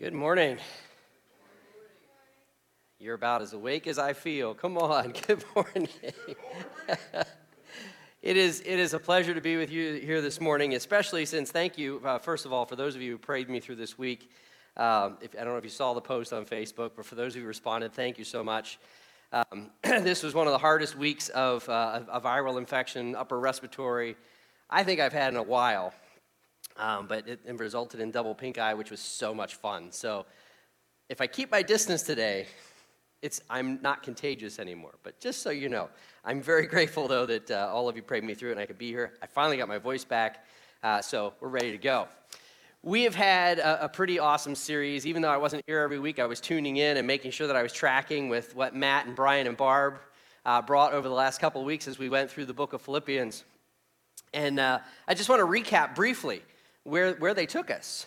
Good morning. You're about as awake as I feel. Come on. Good morning. it, is, it is a pleasure to be with you here this morning, especially since, thank you, uh, first of all, for those of you who prayed me through this week. Um, if, I don't know if you saw the post on Facebook, but for those who responded, thank you so much. Um, this was one of the hardest weeks of uh, a viral infection, upper respiratory, I think I've had in a while. Um, but it, it resulted in double pink eye, which was so much fun. So if I keep my distance today, it's, I'm not contagious anymore. But just so you know, I'm very grateful, though, that uh, all of you prayed me through and I could be here. I finally got my voice back, uh, so we're ready to go. We have had a, a, pretty awesome series. Even though I wasn't here every week, I was tuning in and making sure that I was tracking with what Matt and Brian and Barb uh, brought over the last couple of weeks as we went through the book of Philippians. And uh, I just want to recap briefly where, where they took us.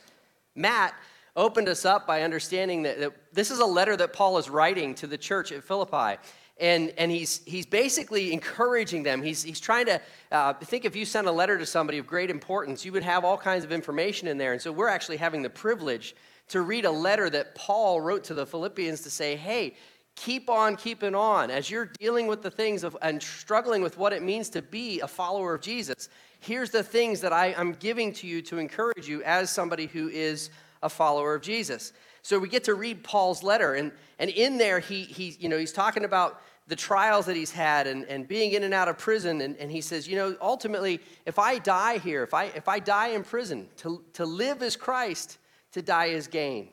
Matt opened us up by understanding that, that this is a letter that Paul is writing to the church at Philippi. And, and he's, he's basically encouraging them. He's, he's trying to uh, think if you sent a letter to somebody of great importance, you would have all kinds of information in there. And so we're actually having the privilege to read a letter that Paul wrote to the Philippians to say, hey, keep on keeping on as you're dealing with the things of, and struggling with what it means to be a follower of Jesus here's the things that I, am giving to you to encourage you as somebody who is a follower of Jesus. So we get to read Paul's letter, and, and in there, he, he, you know, he's talking about the trials that he's had and, and being in and out of prison. And, and he says, you know, ultimately, if I die here, if I, if I die in prison, to, to live is Christ, to die is gain.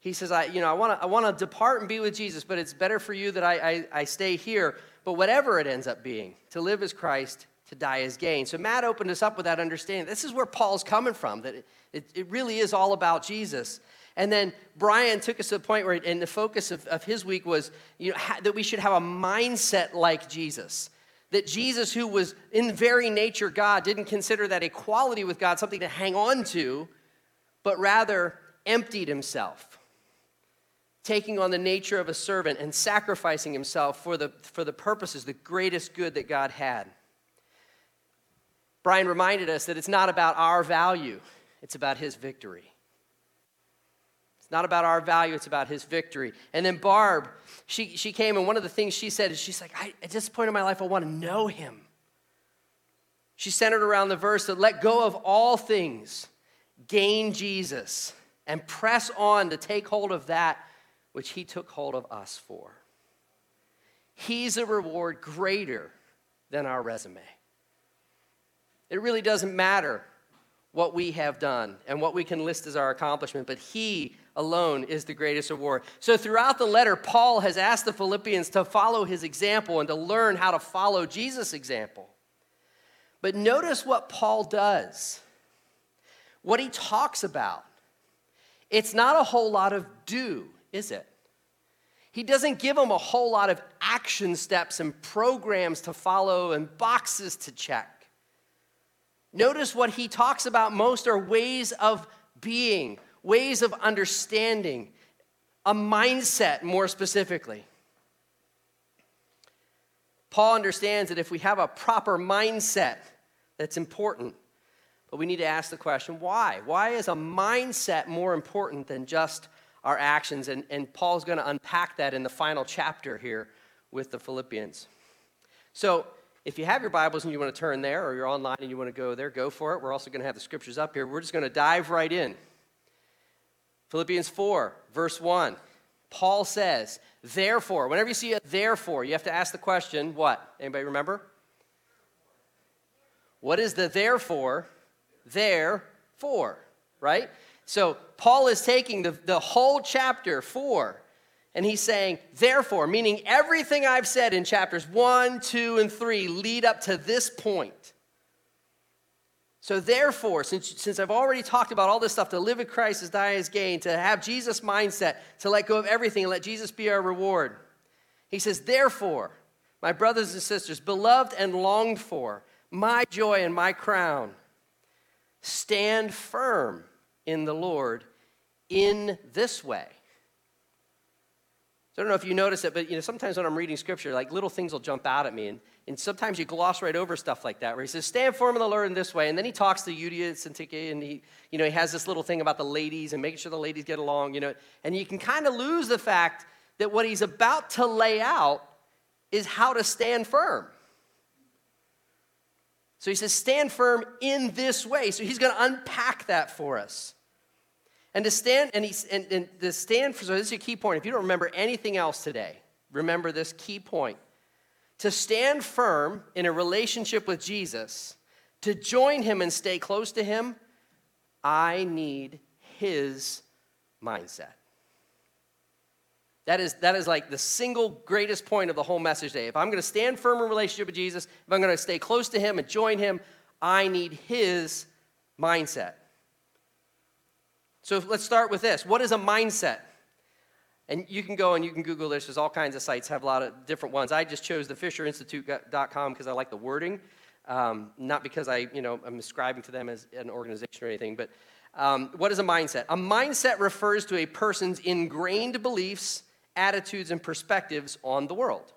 He says, I, you know, I want to I wanna depart and be with Jesus, but it's better for you that I, I, I stay here. But whatever it ends up being, to live as Christ, to die as gain. So Matt opened us up with that understanding. This is where Paul's coming from, that it, it, it really is all about Jesus. And then Brian took us to the point where, and the focus of, of his week was you know, ha, that we should have a mindset like Jesus. That Jesus, who was in very nature God, didn't consider that equality with God something to hang on to, but rather emptied himself, taking on the nature of a servant and sacrificing himself for the, for the purposes, the greatest good that God had. Brian reminded us that it's not about our value, it's about his victory. It's not about our value, it's about his victory. And then Barb, she, she came, and one of the things she said is she's like, I, at this point in my life, I want to know him. She centered around the verse that let go of all things, gain Jesus, and press on to take hold of that which he took hold of us for. He's a reward greater than our resume. It really doesn't matter what we have done and what we can list as our accomplishment, but He alone is the greatest reward. So, throughout the letter, Paul has asked the Philippians to follow his example and to learn how to follow Jesus' example. But notice what Paul does, what he talks about. It's not a whole lot of do, is it? He doesn't give them a whole lot of action steps and programs to follow and boxes to check. Notice what he talks about most are ways of being, ways of understanding, a mindset more specifically. Paul understands that if we have a proper mindset, that's important. But we need to ask the question why? Why is a mindset more important than just our actions? And, and Paul's going to unpack that in the final chapter here with the Philippians. So, if you have your Bibles and you want to turn there, or you're online and you want to go there, go for it. We're also going to have the scriptures up here. We're just going to dive right in. Philippians 4, verse 1. Paul says, Therefore, whenever you see a therefore, you have to ask the question, what? Anybody remember? What is the therefore? Therefore, right? So Paul is taking the, the whole chapter 4 and he's saying, therefore, meaning everything I've said in chapters one, two, and three lead up to this point. So, therefore, since, since I've already talked about all this stuff, to live with Christ is die as gain, to have Jesus' mindset, to let go of everything and let Jesus be our reward. He says, therefore, my brothers and sisters, beloved and longed for, my joy and my crown, stand firm in the Lord in this way So I don't know if you notice it, but you know, sometimes when I'm reading scripture, like little things will jump out at me. And, and sometimes you gloss right over stuff like that, where he says, stand firm in the Lord in this way. And then he talks to Euodia and Syntyche, and he, you know, he has this little thing about the ladies and making sure the ladies get along, you know. And you can kind of lose the fact that what he's about to lay out is how to stand firm. So he says, stand firm in this way. So he's going to unpack that for us. And to stand, and, he's, and, and to stand for, so this is a key point. If you don't remember anything else today, remember this key point. To stand firm in a relationship with Jesus, to join him and stay close to him, I need his mindset. That is, that is like the single greatest point of the whole message today. If I'm going to stand firm in relationship with Jesus, if I'm going to stay close to him and join him, I need his mindset. So let's start with this. What is a mindset? And you can go and you can Google this. There's all kinds of sites have a lot of different ones. I just chose the FisherInstitute.com because I like the wording, um, not because I, you know, I'm ascribing to them as an organization or anything. But um, what is a mindset? A mindset refers to a person's ingrained beliefs, attitudes, and perspectives on the world.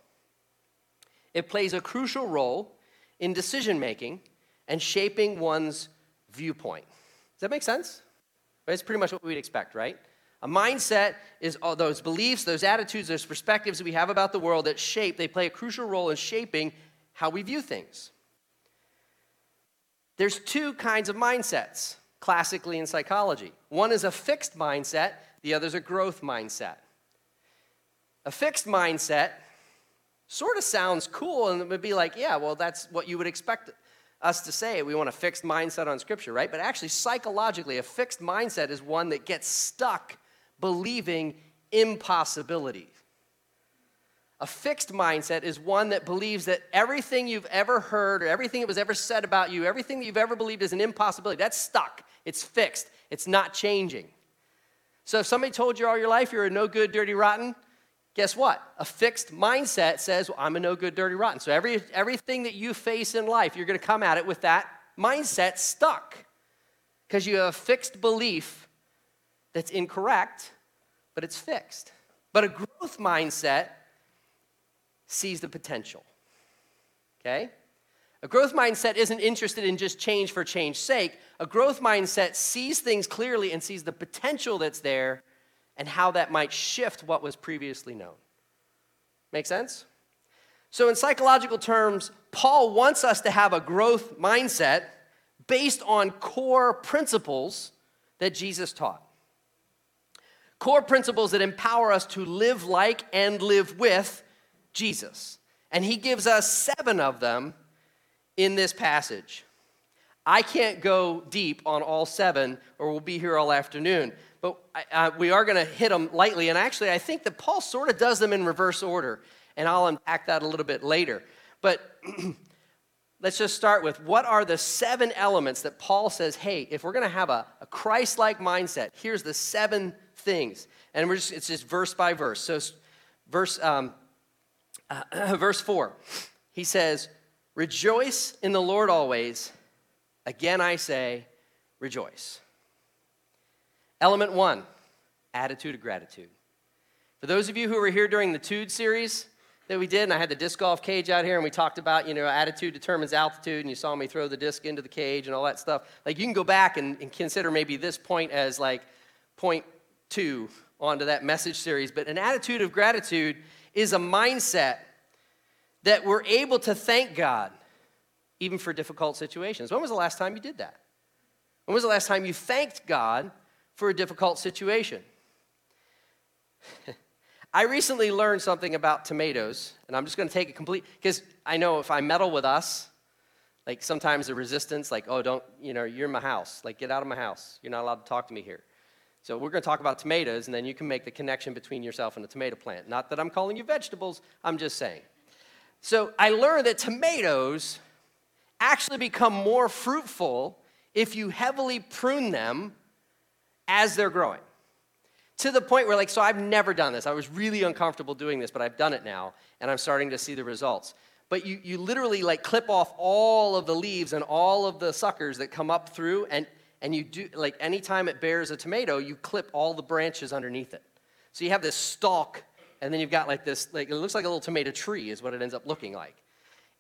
It plays a crucial role in decision making and shaping one's viewpoint. Does that make sense? It's pretty much what we'd expect, right? A mindset is all those beliefs, those attitudes, those perspectives that we have about the world that shape, they play a crucial role in shaping how we view things. There's two kinds of mindsets, classically in psychology. One is a fixed mindset, the other is a growth mindset. A fixed mindset sort of sounds cool and it would be like, yeah, well, that's what you would expect us to say we want a fixed mindset on Scripture, right? But actually, psychologically, a fixed mindset is one that gets stuck believing impossibility. A fixed mindset is one that believes that everything you've ever heard or everything that was ever said about you, everything that you've ever believed is an impossibility. That's stuck, it's fixed, it's not changing. So if somebody told you all your life you're a no good, dirty, rotten, guess what? A fixed mindset says, well, I'm a no good, dirty, rotten. So every, everything that you face in life, you're going to come at it with that mindset stuck because you have a fixed belief that's incorrect, but it's fixed. But a growth mindset sees the potential. Okay? A growth mindset isn't interested in just change for change's sake. A growth mindset sees things clearly and sees the potential that's there and how that might shift what was previously known. Make sense? So, in psychological terms, Paul wants us to have a growth mindset based on core principles that Jesus taught. Core principles that empower us to live like and live with Jesus. And he gives us seven of them in this passage. I can't go deep on all seven, or we'll be here all afternoon but uh, we are going to hit them lightly. And actually, I think that Paul sort of does them in reverse order, and I'll unpack that a little bit later. But let's just start with what are the seven elements that Paul says, hey, if we're going to have a, a Christ like mindset, here's the seven things. And we're just, it's just verse by verse. So, verse, um, uh, verse 4, he says, Rejoice in the Lord always. Again, I say, rejoice. Element one attitude of gratitude. For those of you who were here during the Tude series that we did, and I had the disc golf cage out here, and we talked about, you know, attitude determines altitude, and you saw me throw the disc into the cage and all that stuff. Like, you can go back and, and consider maybe this point as like point two onto that message series. But an attitude of gratitude is a mindset that we're able to thank God even for difficult situations. When was the last time you did that? When was the last time you thanked God for a difficult situation. I recently learned something about tomatoes, and I'm just going to take a complete, because I know if I meddle with us, like sometimes the resistance, like, oh, don't, you know, you're in my house. Like, get out of my house. You're not allowed to talk to me here. So we're going to talk about tomatoes, and then you can make the connection between yourself and the tomato plant. Not that I'm calling you vegetables, I'm just saying. So I learned that tomatoes actually become more fruitful if you heavily prune them as they're growing. To the point where, like, so I've never done this. I was really uncomfortable doing this, but I've done it now, and I'm starting to see the results. But you, you literally like clip off all of the leaves and all of the suckers that come up through, and, and you do, like, anytime it bears a tomato, you clip all the branches underneath it. So you have this stalk and then you've got like this, like it looks like a little tomato tree, is what it ends up looking like.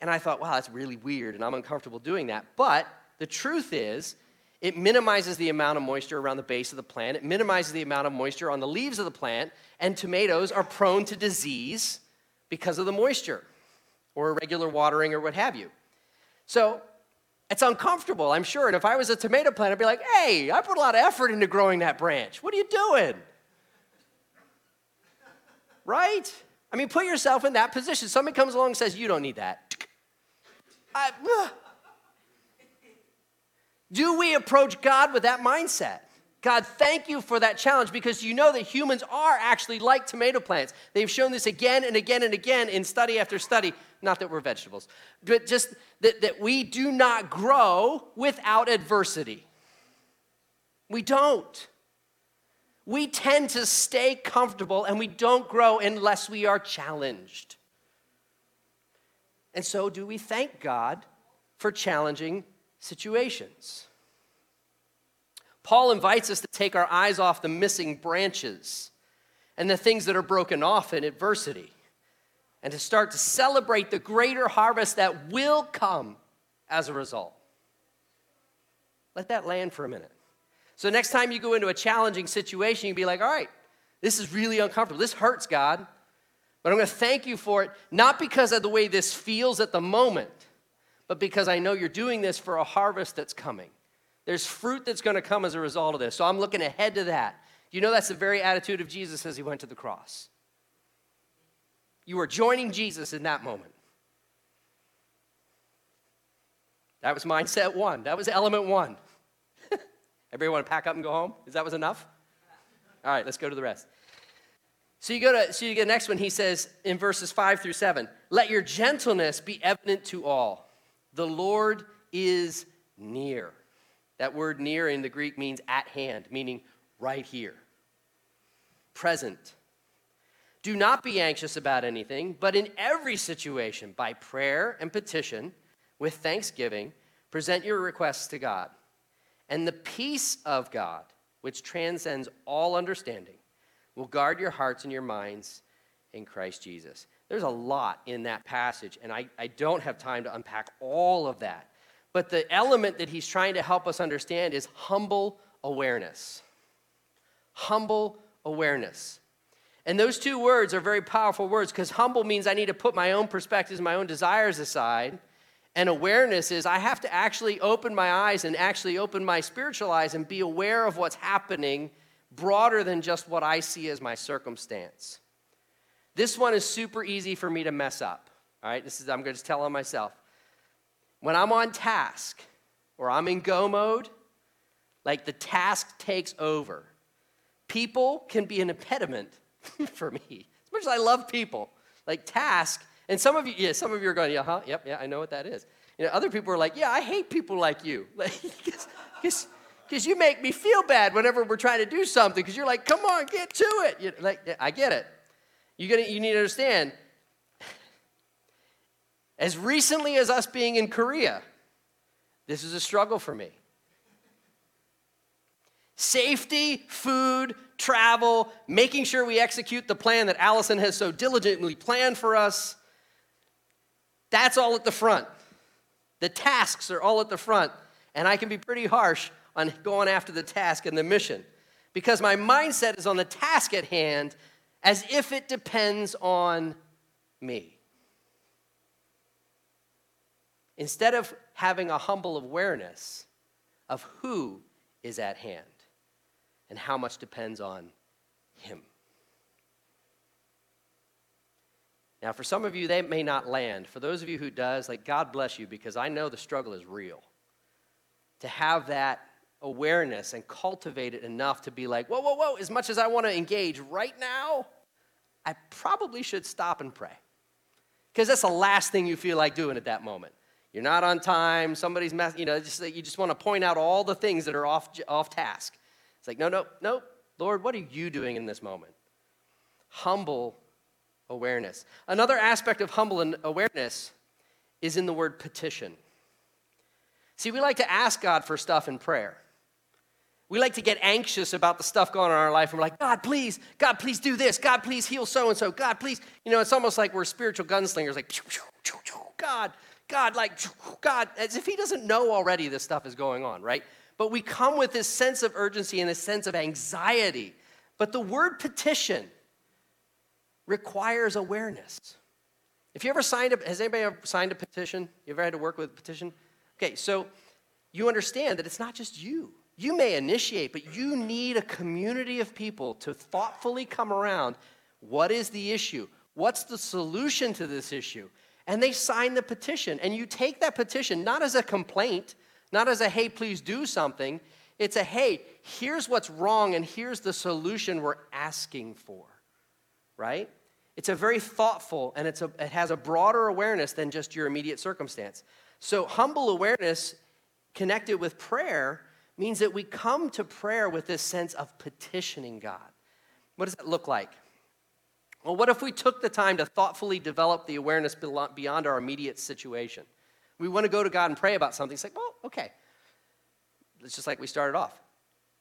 And I thought, wow, that's really weird, and I'm uncomfortable doing that. But the truth is, it minimizes the amount of moisture around the base of the plant, it minimizes the amount of moisture on the leaves of the plant, and tomatoes are prone to disease because of the moisture or irregular watering or what have you. So it's uncomfortable, I'm sure. And if I was a tomato plant, I'd be like, hey, I put a lot of effort into growing that branch. What are you doing? right? I mean, put yourself in that position. Somebody comes along and says, you don't need that. I, do we approach God with that mindset? God, thank you for that challenge because you know that humans are actually like tomato plants. They've shown this again and again and again in study after study. Not that we're vegetables, but just that, that we do not grow without adversity. We don't. We tend to stay comfortable and we don't grow unless we are challenged. And so, do we thank God for challenging situations? Paul invites us to take our eyes off the missing branches and the things that are broken off in adversity and to start to celebrate the greater harvest that will come as a result. Let that land for a minute. So, next time you go into a challenging situation, you'd be like, all right, this is really uncomfortable. This hurts, God. But I'm going to thank you for it, not because of the way this feels at the moment, but because I know you're doing this for a harvest that's coming. There's fruit that's going to come as a result of this. So I'm looking ahead to that. You know, that's the very attitude of Jesus as he went to the cross. You are joining Jesus in that moment. That was mindset one. That was element one. Everybody want to pack up and go home? Is that was enough? All right, let's go to the rest. So you go to so you get the next one. He says in verses five through seven, "Let your gentleness be evident to all. The Lord is near." That word near in the Greek means at hand, meaning right here, present. Do not be anxious about anything, but in every situation, by prayer and petition, with thanksgiving, present your requests to God. And the peace of God, which transcends all understanding, will guard your hearts and your minds in Christ Jesus. There's a lot in that passage, and I, I don't have time to unpack all of that. But the element that he's trying to help us understand is humble awareness. Humble awareness. And those two words are very powerful words because humble means I need to put my own perspectives, my own desires aside. And awareness is I have to actually open my eyes and actually open my spiritual eyes and be aware of what's happening broader than just what I see as my circumstance. This one is super easy for me to mess up. All right, this is I'm going to tell on myself. When I'm on task or I'm in go mode, like the task takes over. People can be an impediment for me. As much as I love people, like task, and some of you, yeah, some of you are going, yeah, huh, yep, yeah, I know what that is. You know, other people are like, yeah, I hate people like you. Like, Because you make me feel bad whenever we're trying to do something, because you're like, come on, get to it. You, like, I get it. You, gotta, you need to understand, as recently as us being in Korea, this is a struggle for me. Safety, food, travel, making sure we execute the plan that Allison has so diligently planned for us. That's all at the front. The tasks are all at the front. And I can be pretty harsh on going after the task and the mission because my mindset is on the task at hand as if it depends on me. Instead of having a humble awareness of who is at hand and how much depends on Him. Now, for some of you, they may not land. For those of you who does, like God bless you because I know the struggle is real. To have that awareness and cultivate it enough to be like, whoa, whoa, whoa, as much as I want to engage right now, I probably should stop and pray. Because that's the last thing you feel like doing at that moment. You're not on time, somebody's mess, you know, just, you just want to point out all the things that are off, off task. It's like, no, no, no, Lord, what are you doing in this moment? Humble awareness. Another aspect of humble awareness is in the word petition. See, we like to ask God for stuff in prayer. We like to get anxious about the stuff going on in our life. We're like, God, please, God, please do this. God, please heal so and so. God, please. You know, it's almost like we're spiritual gunslingers, like, God, God, like, God, as if He doesn't know already this stuff is going on, right? But we come with this sense of urgency and this sense of anxiety. But the word petition requires awareness. If you ever signed a, has anybody ever signed a petition? You ever had to work with a petition? Okay, so you understand that it's not just you. You may initiate, but you need a community of people to thoughtfully come around. What is the issue? What's the solution to this issue? And they sign the petition. And you take that petition not as a complaint, not as a, hey, please do something. It's a, hey, here's what's wrong and here's the solution we're asking for, right? It's a very thoughtful and it's a, it has a broader awareness than just your immediate circumstance. So, humble awareness connected with prayer means that we come to prayer with this sense of petitioning God. What does that look like? Well, what if we took the time to thoughtfully develop the awareness beyond our immediate situation? We want to go to God and pray about something. It's like, well, okay. It's just like we started off.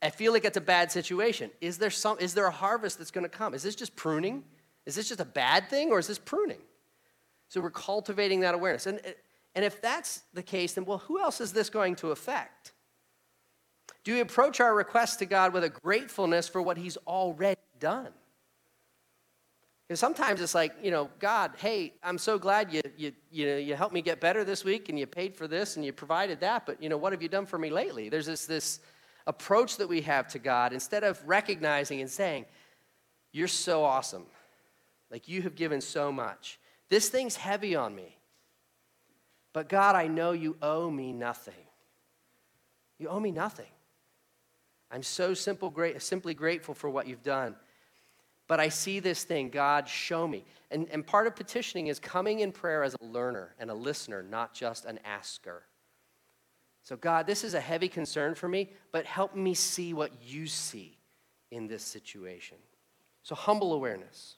I feel like it's a bad situation. Is there some is there a harvest that's going to come? Is this just pruning? Is this just a bad thing or is this pruning? So we're cultivating that awareness. And, and if that's the case, then well, who else is this going to affect? Do we approach our request to God with a gratefulness for what He's already done? Because sometimes it's like, you know, God, hey, I'm so glad you, you, you, know, you helped me get better this week and you paid for this and you provided that, but, you know, what have you done for me lately? There's this, this approach that we have to God instead of recognizing and saying, You're so awesome. Like you have given so much. This thing's heavy on me. But God, I know you owe me nothing. You owe me nothing. I'm so simple, great, simply grateful for what you've done. But I see this thing, God, show me. And, and part of petitioning is coming in prayer as a learner and a listener, not just an asker. So, God, this is a heavy concern for me, but help me see what you see in this situation. So, humble awareness.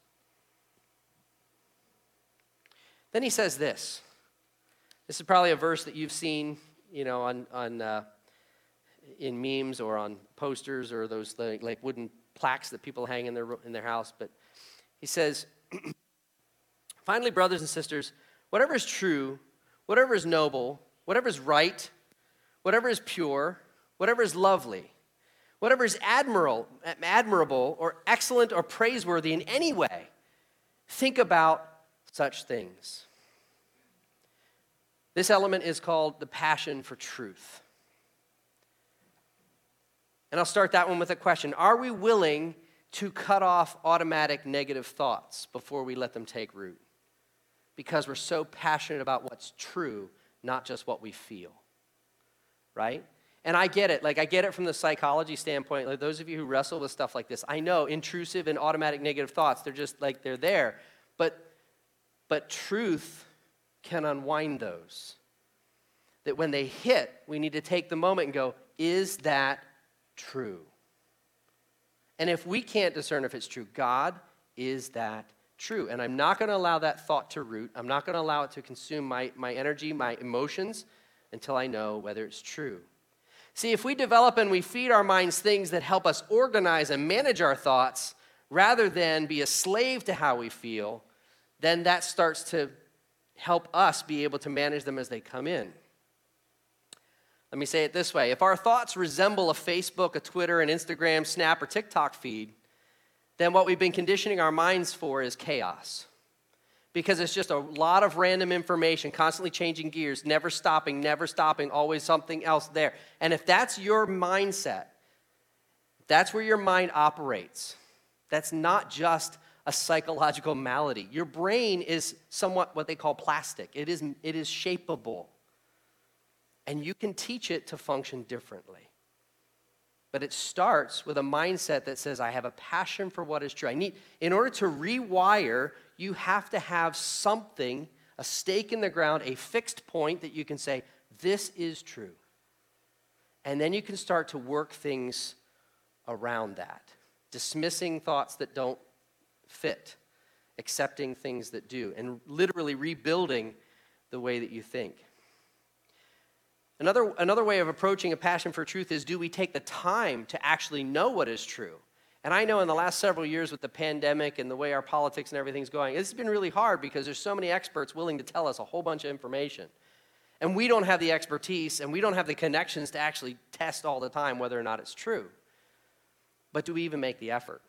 Then he says this. This is probably a verse that you've seen, you know, on, on uh, in memes or on posters or those like, like wooden plaques that people hang in their, in their house. But he says, finally, brothers and sisters, whatever is true, whatever is noble, whatever is right, whatever is pure, whatever is lovely, whatever is admirable, admirable or excellent or praiseworthy in any way, think about such things. This element is called the passion for truth. And I'll start that one with a question Are we willing to cut off automatic negative thoughts before we let them take root? Because we're so passionate about what's true, not just what we feel. Right? And I get it. Like, I get it from the psychology standpoint. Like, those of you who wrestle with stuff like this, I know intrusive and automatic negative thoughts, they're just like, they're there. But but truth can unwind those. That when they hit, we need to take the moment and go, is that true? And if we can't discern if it's true, God, is that true? And I'm not going to allow that thought to root. I'm not going to allow it to consume my, my energy, my emotions, until I know whether it's true. See, if we develop and we feed our minds things that help us organize and manage our thoughts rather than be a slave to how we feel, then that starts to help us be able to manage them as they come in. Let me say it this way if our thoughts resemble a Facebook, a Twitter, an Instagram, Snap, or TikTok feed, then what we've been conditioning our minds for is chaos. Because it's just a lot of random information, constantly changing gears, never stopping, never stopping, always something else there. And if that's your mindset, that's where your mind operates. That's not just a psychological malady. Your brain is somewhat what they call plastic, it is, it is shapeable. And you can teach it to function differently. But it starts with a mindset that says, I have a passion for what is true. I need, in order to rewire, you have to have something, a stake in the ground, a fixed point that you can say, This is true. And then you can start to work things around that, dismissing thoughts that don't fit, accepting things that do, and literally rebuilding the way that you think. Another, another way of approaching a passion for truth is do we take the time to actually know what is true? And I know in the last several years with the pandemic and the way our politics and everything's going, it's been really hard because there's so many experts willing to tell us a whole bunch of information. And we don't have the expertise and we don't have the connections to actually test all the time whether or not it's true. But do we even make the effort?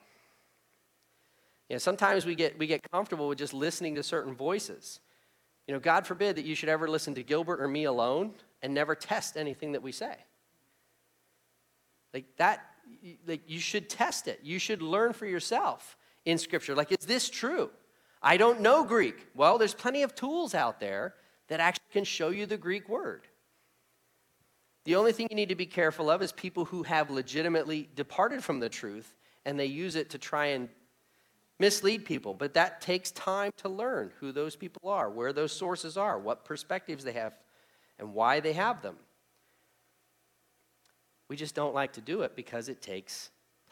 You know, sometimes we get, we get comfortable with just listening to certain voices. You know, God forbid that you should ever listen to Gilbert or me alone and never test anything that we say. Like that, like you should test it. You should learn for yourself in Scripture. Like, is this true? I don't know Greek. Well, there's plenty of tools out there that actually can show you the Greek word. The only thing you need to be careful of is people who have legitimately departed from the truth and they use it to try and mislead people. But that takes time to learn who those people are, where those sources are, what perspectives they have, and why they have them. We just don't like to do it because it takes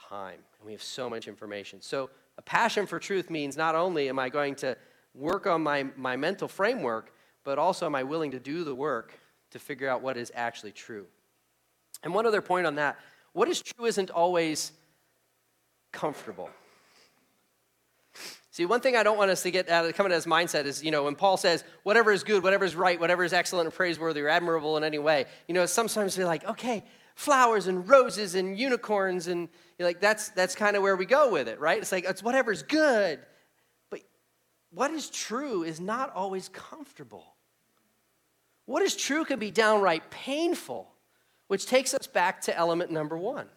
time and we have so much information. So, a passion for truth means not only am I going to work on my, my mental framework, but also am I willing to do the work to figure out what is actually true. And one other point on that what is true isn't always comfortable. See, one thing I don't want us to get out of coming to this mindset is, you know, when Paul says, whatever is good, whatever is right, whatever is excellent and praiseworthy or admirable in any way, you know, sometimes we're like, okay, flowers and roses and unicorns, and you're like that's that's kind of where we go with it, right? It's like it's whatever's good. But what is true is not always comfortable. What is true can be downright painful, which takes us back to element number one.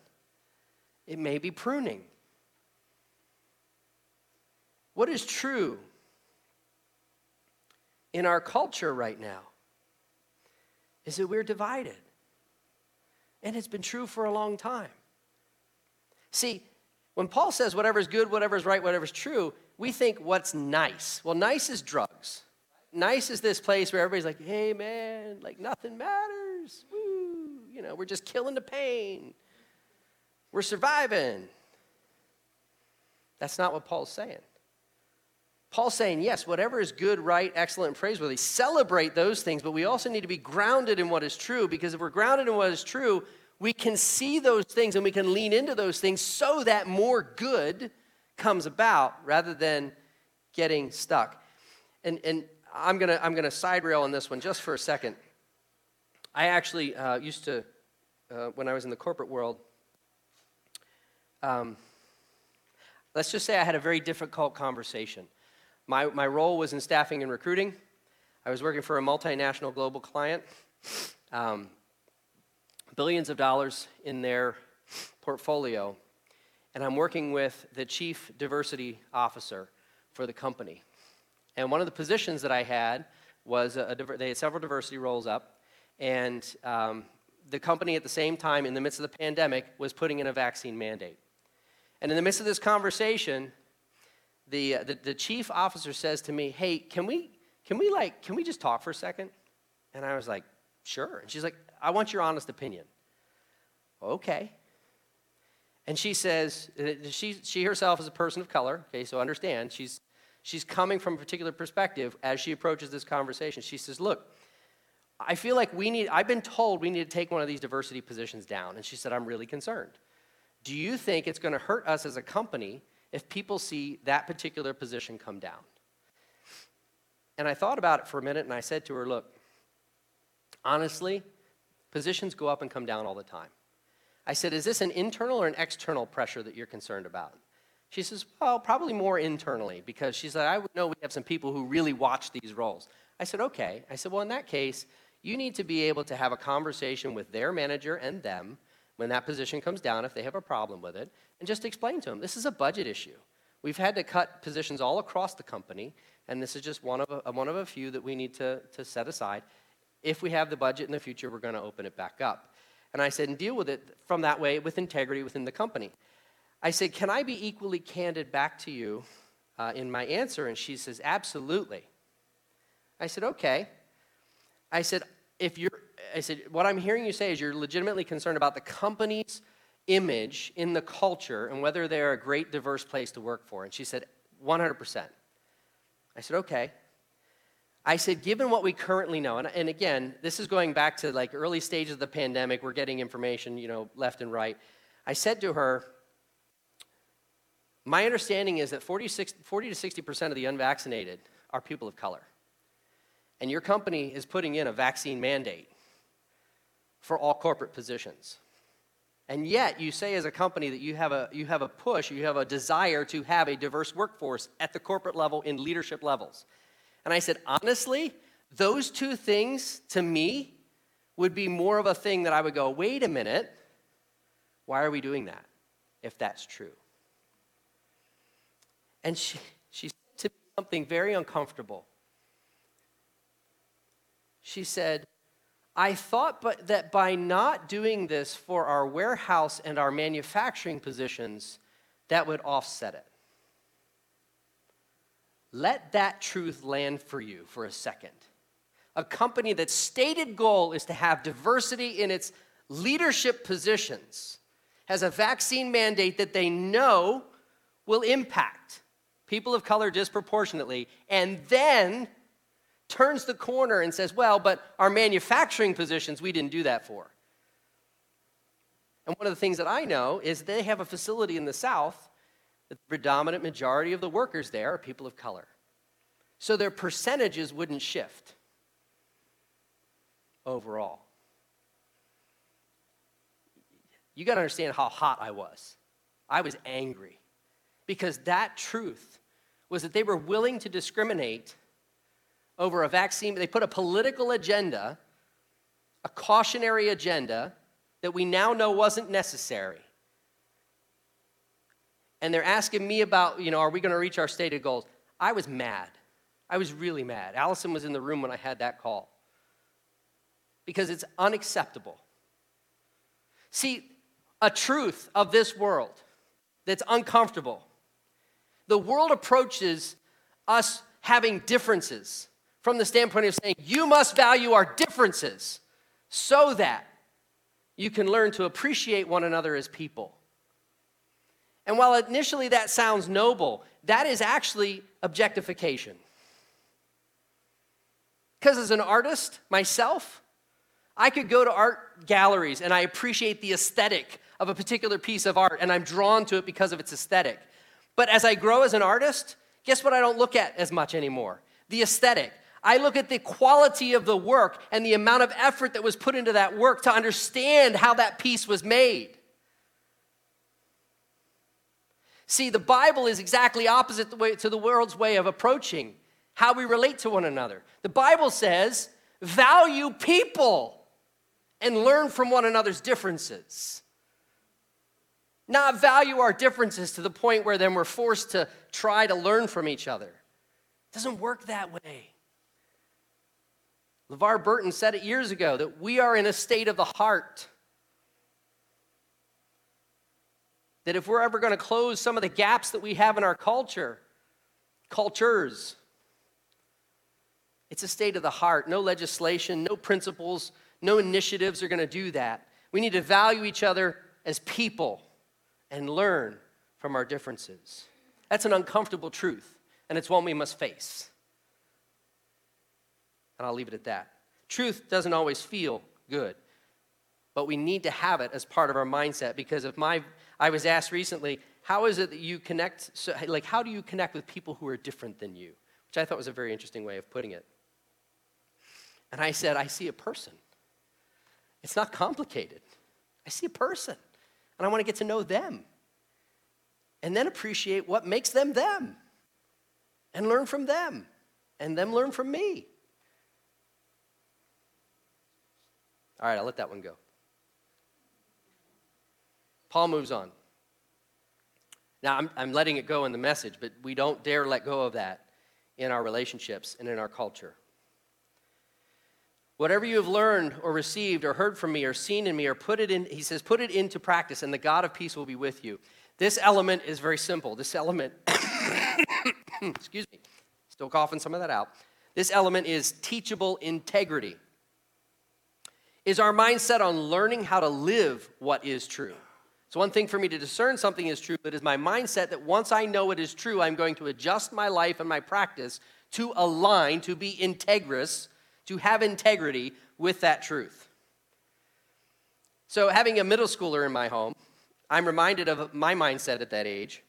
It may be pruning. What is true in our culture right now is that we're divided. And it's been true for a long time. See, when Paul says whatever's good, whatever's right, whatever's true, we think what's nice. Well, nice is drugs nice is this place where everybody's like, hey man, like nothing matters. Woo. You know, we're just killing the pain. We're surviving. That's not what Paul's saying. Paul's saying, yes, whatever is good, right, excellent, and praiseworthy, celebrate those things, but we also need to be grounded in what is true because if we're grounded in what is true, we can see those things and we can lean into those things so that more good comes about rather than getting stuck. And, and I'm going to I'm gonna side rail on this one just for a second. I actually uh, used to, uh, when I was in the corporate world, um, let's just say I had a very difficult conversation. My, my role was in staffing and recruiting. I was working for a multinational global client, um, billions of dollars in their portfolio, and I'm working with the chief diversity officer for the company. And one of the positions that I had was a, a they had several diversity roles up, and um, the company at the same time, in the midst of the pandemic, was putting in a vaccine mandate. And in the midst of this conversation, the, uh, the, the, chief officer says to me, hey, can we, can we like, can we just talk for a second? And I was like, sure. And she's like, I want your honest opinion. Okay. And she says, she, she herself is a person of color, okay, so understand, she's she's coming from a particular perspective as she approaches this conversation. She says, Look, I feel like we need, I've been told we need to take one of these diversity positions down. And she said, I'm really concerned. Do you think it's going to hurt us as a company if people see that particular position come down? And I thought about it for a minute and I said to her, Look, honestly, positions go up and come down all the time. I said, Is this an internal or an external pressure that you're concerned about? She says, Well, probably more internally, because she said, I would know we have some people who really watch these roles. I said, Okay. I said, Well, in that case, you need to be able to have a conversation with their manager and them when that position comes down, if they have a problem with it, and just explain to them this is a budget issue. We've had to cut positions all across the company, and this is just one of a, one of a few that we need to, to set aside. If we have the budget in the future, we're going to open it back up. And I said, and deal with it from that way with integrity within the company. I said, Can I be equally candid back to you uh, in my answer? And she says, Absolutely. I said, Okay. I said, if you're, I said, what I'm hearing you say is you're legitimately concerned about the company's image in the culture and whether they're a great, diverse place to work for. And she said, 100%. I said, okay. I said, given what we currently know, and, and again, this is going back to like early stages of the pandemic, we're getting information, you know, left and right. I said to her, my understanding is that 40, 40 to 60% of the unvaccinated are people of color. And your company is putting in a vaccine mandate for all corporate positions. And yet, you say as a company that you have a, you have a push, you have a desire to have a diverse workforce at the corporate level in leadership levels. And I said, honestly, those two things to me would be more of a thing that I would go, wait a minute, why are we doing that if that's true? And she, she said to me something very uncomfortable. She said, I thought but that by not doing this for our warehouse and our manufacturing positions, that would offset it. Let that truth land for you for a second. A company that's stated goal is to have diversity in its leadership positions has a vaccine mandate that they know will impact people of color disproportionately, and then turns the corner and says, Well, but our manufacturing positions, we didn't do that for. And one of the things that I know is they have a facility in the South the predominant majority of the workers there are people of color. So their percentages wouldn't shift overall. You got to understand how hot I was. I was angry because that truth was that they were willing to discriminate over a vaccine. They put a political agenda, a cautionary agenda that we now know wasn't necessary and they're asking me about, you know, are we going to reach our stated goals? I was mad. I was really mad. Allison was in the room when I had that call because it's unacceptable. See, a truth of this world that's uncomfortable. The world approaches us having differences from the standpoint of saying, you must value our differences so that you can learn to appreciate one another as people. And while initially that sounds noble, that is actually objectification. Because as an artist myself, I could go to art galleries and I appreciate the aesthetic of a particular piece of art and I'm drawn to it because of its aesthetic. But as I grow as an artist, guess what I don't look at as much anymore? The aesthetic. I look at the quality of the work and the amount of effort that was put into that work to understand how that piece was made. See, the Bible is exactly opposite to the world's way of approaching how we relate to one another. The Bible says, value people and learn from one another's differences. Not value our differences to the point where then we're forced to try to learn from each other. It doesn't work that way. LeVar Burton said it years ago that we are in a state of the heart. that if we're ever going to close some of the gaps that we have in our culture, cultures, it's a state of the heart. No legislation, no principles, no initiatives are going to do that. We need to value each other as people and learn from our differences. That's an uncomfortable truth, and it's one we must face. And I'll leave it at that. Truth doesn't always feel good, but we need to have it as part of our mindset because if my I was asked recently, how is it that you connect, so, like, how do you connect with people who are different than you? Which I thought was a very interesting way of putting it. And I said, I see a person. It's not complicated. I see a person, and I want to get to know them. And then appreciate what makes them them, and learn from them, and them learn from me. All right, I'll let that one go. Paul moves on. Now, I'm, I'm letting it go in the message, but we don't dare let go of that in our relationships and in our culture. Whatever you have learned or received or heard from me or seen in me or put it in, he says, put it into practice, and the God of peace will be with you. This element is very simple. This element, excuse me, still coughing some of that out. This element is teachable integrity. Is our mindset on learning how to live what is true? It's one thing for me to discern something is true, but it is my mindset that once I know it is true, I'm going to adjust my life and my practice to align, to be integrous, to have integrity with that truth. So, having a middle schooler in my home, I'm reminded of my mindset at that age.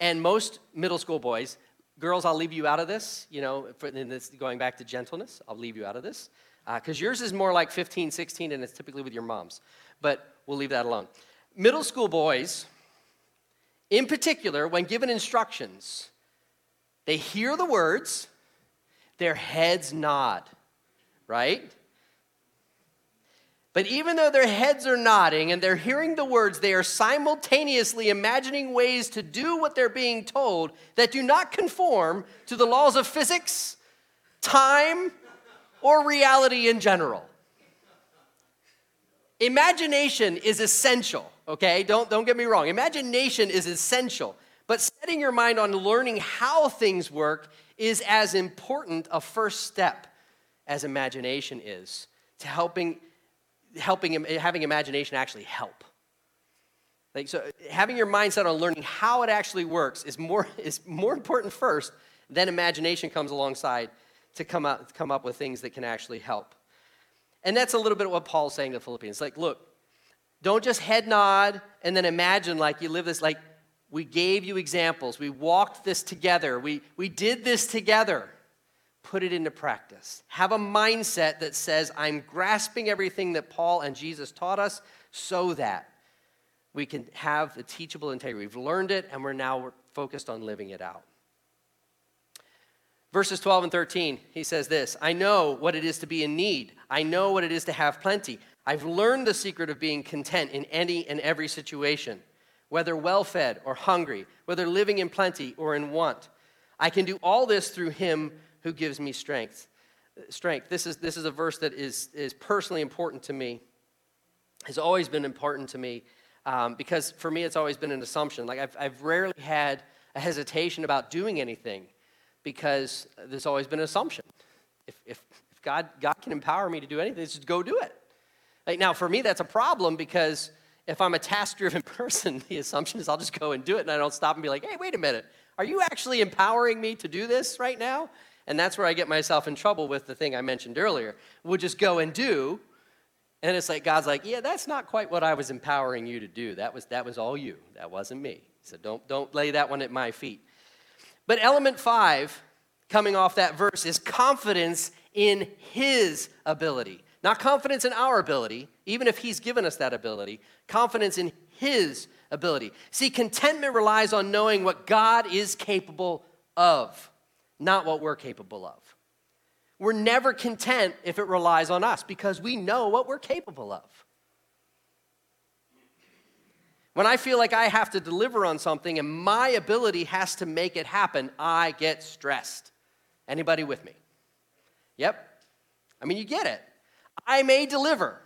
And most middle school boys, girls, I'll leave you out of this, you know, in this, going back to gentleness, I'll leave you out of this. Because uh, yours is more like 15, 16, and it's typically with your moms. But we'll leave that alone. Middle school boys, in particular, when given instructions, they hear the words, their heads nod, right? But even though their heads are nodding and they're hearing the words, they are simultaneously imagining ways to do what they're being told that do not conform to the laws of physics, time, or reality in general. Imagination is essential, okay? Don't, don't get me wrong. Imagination is essential. But setting your mind on learning how things work is as important a first step as imagination is to helping helping him, having imagination actually help. Like, so having your mindset on learning how it actually works is more, is more important first, then imagination comes alongside to come up, come up with things that can actually help. And that's a little bit what Paul's saying to the Philippians. Like, look, don't just head nod and then imagine like you live this, like, we gave you examples. We walked this together. We, we did this together put it into practice. Have a mindset that says, I'm grasping everything that Paul and Jesus taught us so that we can have the teachable integrity. We've learned it and we're now focused on living it out. Verses 12 and 13, he says this I know what it is to be in need, I know what it is to have plenty. I've learned the secret of being content in any and every situation, whether well fed or hungry, whether living in plenty or in want. I can do all this through him who gives me strength. Strength. This is, this is a verse that is, is personally important to me, has always been important to me, um, because for me it's always been an assumption. Like I've, I've rarely had a hesitation about doing anything because there's always been an assumption. If, if, if God, God can empower me to do anything, just go do it. Like now, for me, that's a problem because if I'm a task driven person, the assumption is I'll just go and do it and I don't stop and be like, hey, wait a minute. Are you actually empowering me to do this right now? And that's where I get myself in trouble with the thing I mentioned earlier. We'll just go and do. And it's like God's like, yeah, that's not quite what I was empowering you to do. That was, that was all you. That wasn't me. So don't, don't lay that one at my feet. But element five, coming off that verse, is confidence in his ability. Not confidence in our ability, even if he's given us that ability, confidence in his ability. See, contentment relies on knowing what God is capable of not what we're capable of. We're never content if it relies on us because we know what we're capable of. When I feel like I have to deliver on something and my ability has to make it happen, I get stressed. Anybody with me? Yep. I mean, you get it. I may deliver.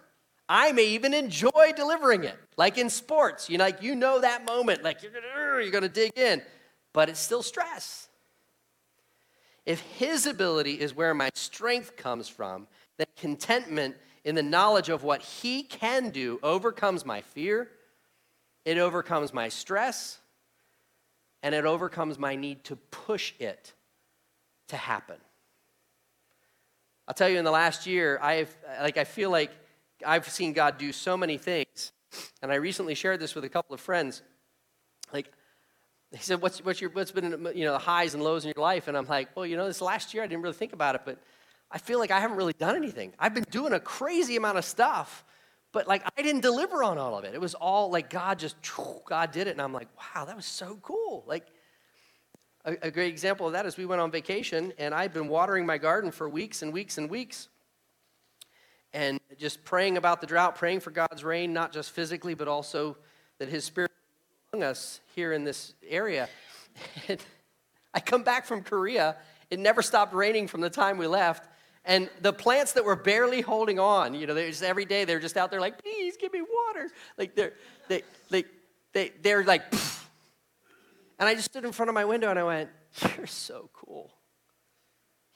I may even enjoy delivering it. Like in sports, you know, like you know that moment, like you're gonna, you're gonna dig in, but it's still stress. If His ability is where my strength comes from, then contentment in the knowledge of what He can do overcomes my fear, it overcomes my stress, and it overcomes my need to push it to happen. I'll tell you, in the last year, I've like I feel like I've seen God do so many things, and I recently shared this with a couple of friends. Like he said, what's, what's, your, what's been you know, the highs and lows in your life? And I'm like, well, you know, this last year I didn't really think about it, but I feel like I haven't really done anything. I've been doing a crazy amount of stuff, but like I didn't deliver on all of it. It was all like God just, God did it. And I'm like, wow, that was so cool. Like, a, a great example of that is we went on vacation and I'd been watering my garden for weeks and weeks and weeks and just praying about the drought, praying for God's rain, not just physically, but also that His Spirit among us here in this area. I come back from Korea. It never stopped raining from the time we left. And the plants that were barely holding on, you know, there's every day they're just out there like, please give me water. Like they're they they they they're like and I just stood in front of my window and I went, You're so cool.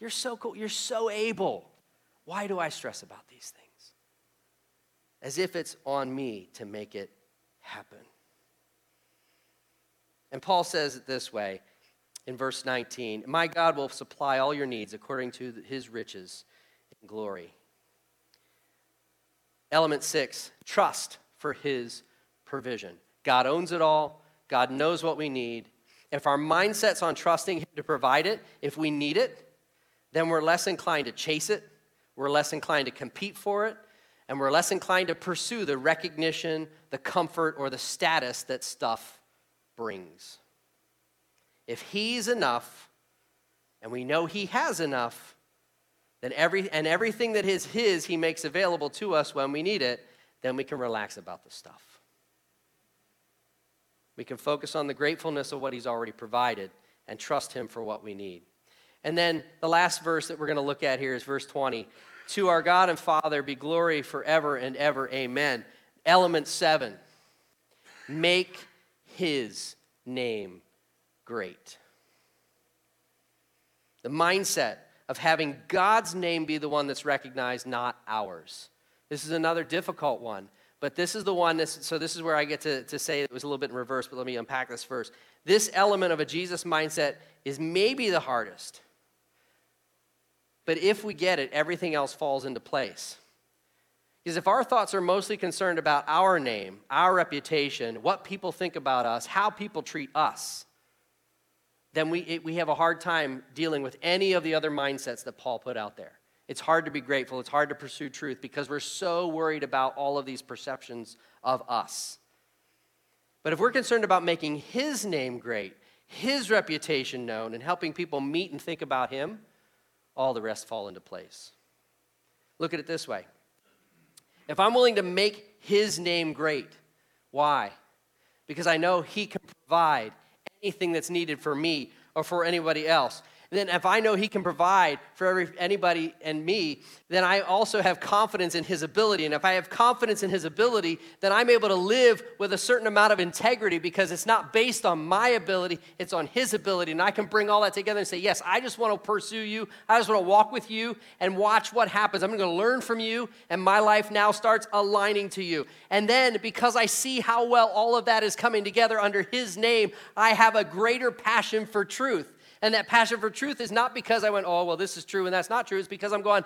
You're so cool. You're so able. Why do I stress about these things? As if it's on me to make it happen. And Paul says it this way in verse 19 My God will supply all your needs according to his riches in glory. Element six trust for his provision. God owns it all, God knows what we need. If our mindset's on trusting him to provide it, if we need it, then we're less inclined to chase it, we're less inclined to compete for it, and we're less inclined to pursue the recognition, the comfort, or the status that stuff brings. If He's enough, and we know He has enough, then every, and everything that is His, He makes available to us when we need it, then we can relax about the stuff. We can focus on the gratefulness of what He's already provided and trust Him for what we need. And then the last verse that we're going to look at here is verse 20. To our God and Father be glory forever and ever. Amen. Element seven make His name great. The mindset of having God's name be the one that's recognized, not ours. This is another difficult one, but this is the one that's, so this is where I get to, to say it was a little bit in reverse, but let me unpack this first. This element of a Jesus mindset is maybe the hardest. But if we get it, everything else falls into place. Because if our thoughts are mostly concerned about our name, our reputation, what people think about us, how people treat us, then we, it, we have a hard time dealing with any of the other mindsets that Paul put out there. It's hard to be grateful, it's hard to pursue truth because we're so worried about all of these perceptions of us. But if we're concerned about making his name great, his reputation known, and helping people meet and think about him, all the rest fall into place. Look at it this way if I'm willing to make his name great, why? Because I know he can provide anything that's needed for me or for anybody else then if I know He can provide for every, anybody and me, then I also have confidence in His ability. And if I have confidence in His ability, then I'm able to live with a certain amount of integrity because it's not based on my ability, it's on His ability. And I can bring all that together and say, Yes, I just want to pursue you. I just want to walk with you and watch what happens. I'm going to learn from you, and my life now starts aligning to you. And then because I see how well all of that is coming together under His name, I have a greater passion for truth. And that passion for truth is not because I went, oh, well, this is true and that's not true. It's because I'm going,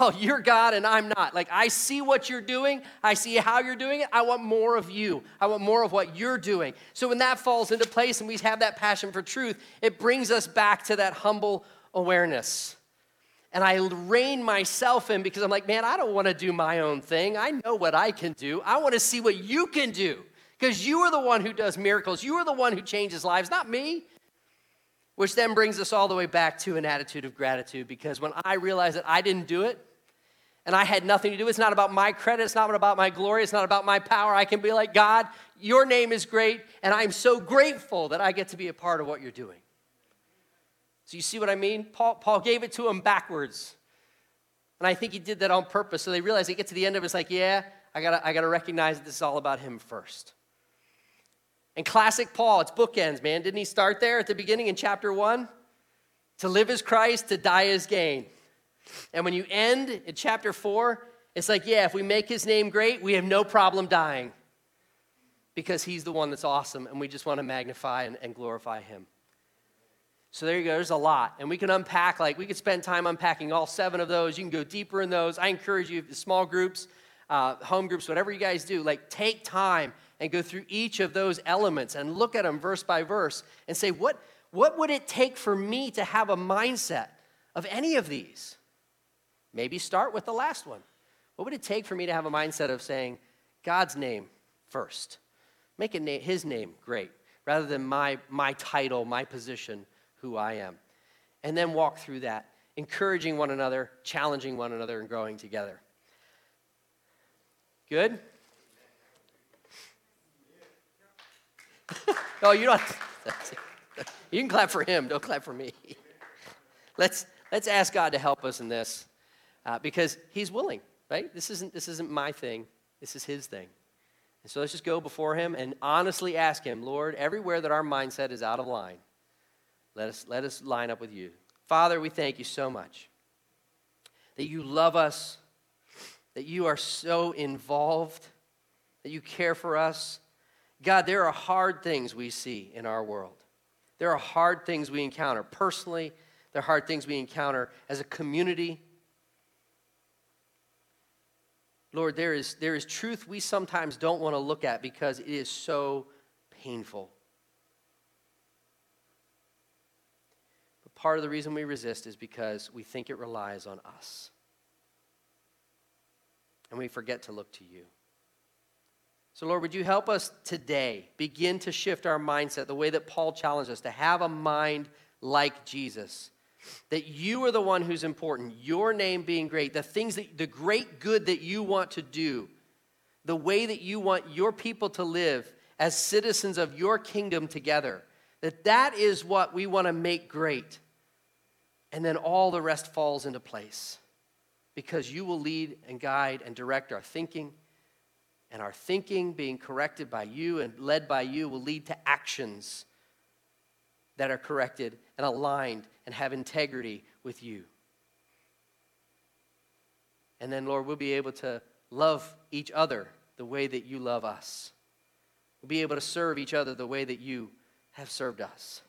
oh, you're God and I'm not. Like, I see what you're doing. I see how you're doing it. I want more of you. I want more of what you're doing. So when that falls into place and we have that passion for truth, it brings us back to that humble awareness. And I rein myself in because I'm like, man, I don't want to do my own thing. I know what I can do. I want to see what you can do because you are the one who does miracles. You are the one who changes lives, not me. Which then brings us all the way back to an attitude of gratitude because when I realized that I didn't do it and I had nothing to do, it's not about my credit, it's not about my glory, it's not about my power. I can be like, God, your name is great, and I'm so grateful that I get to be a part of what you're doing. So you see what I mean? Paul, Paul gave it to him backwards. And I think he did that on purpose. So they realized they get to the end of it, it's like, yeah, I gotta, I gotta recognize that this is all about him first. And classic Paul, it's bookends, man. Didn't he start there at the beginning in chapter one? To live as Christ, to die as gain. And when you end in chapter four, it's like, yeah, if we make his name great, we have no problem dying because he's the one that's awesome and we just want to magnify and, and glorify him. So there you go, there's a lot. And we can unpack, like, we could spend time unpacking all seven of those. You can go deeper in those. I encourage you, small groups, uh, home groups, whatever you guys do, like, take time and go through each of those elements and look at them verse by verse and say, what, what would it take for me to have a mindset of any of these? Maybe start with the last one. What would it take for me to have a mindset of saying, God's name first? Make it na- his name great, rather than my, my title, my position, who I am. And then walk through that, encouraging one another, challenging one another, and growing together. Good? No, you don't. You can clap for him. Don't clap for me. Let's let's ask God to help us in this, uh, because He's willing. Right? This isn't this isn't my thing. This is His thing. And so let's just go before Him and honestly ask Him, Lord, everywhere that our mindset is out of line, let us let us line up with You. Father, we thank You so much that You love us, that You are so involved, that You care for us God, there are hard things we see in our world. There are hard things we encounter personally, there are hard things we encounter as a community. Lord, there is, there is truth we sometimes don't want to look at because it is so painful. But part of the reason we resist is because we think it relies on us. And we forget to look to you. So, Lord, would you help us today begin to shift our mindset the way that Paul challenged us to have a mind like Jesus? That you are the one who's important, your name being great, the things that, the great good that you want to do, the way that you want your people to live as citizens of your kingdom together. That that is what we want to make great. And then all the rest falls into place because you will lead and guide and direct our thinking and our thinking, being corrected by you and led by you, will lead to actions that are corrected and aligned and have integrity with you. And then, Lord, we'll be able to love each other the way that you love us. We'll be able to serve each other the way that you have served us.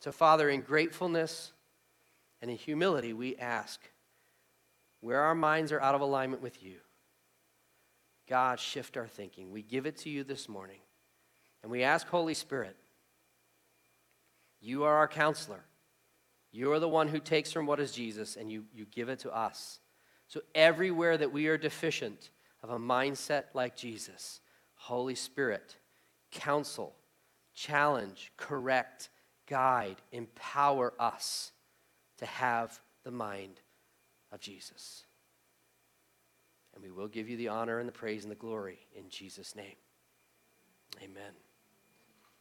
So, Father, in gratefulness and in humility, we ask where our minds are out of alignment with you God, shift our thinking. We give it to you this morning. And we ask, Holy Spirit, you are our counselor. You are the one who takes from what is Jesus and you, you give it to us. So everywhere that we are deficient of a mindset like Jesus, Holy Spirit, counsel, challenge, correct, guide, empower us to have the mind of Jesus. And we will give you the honor and the praise and the glory in Jesus' name. Amen.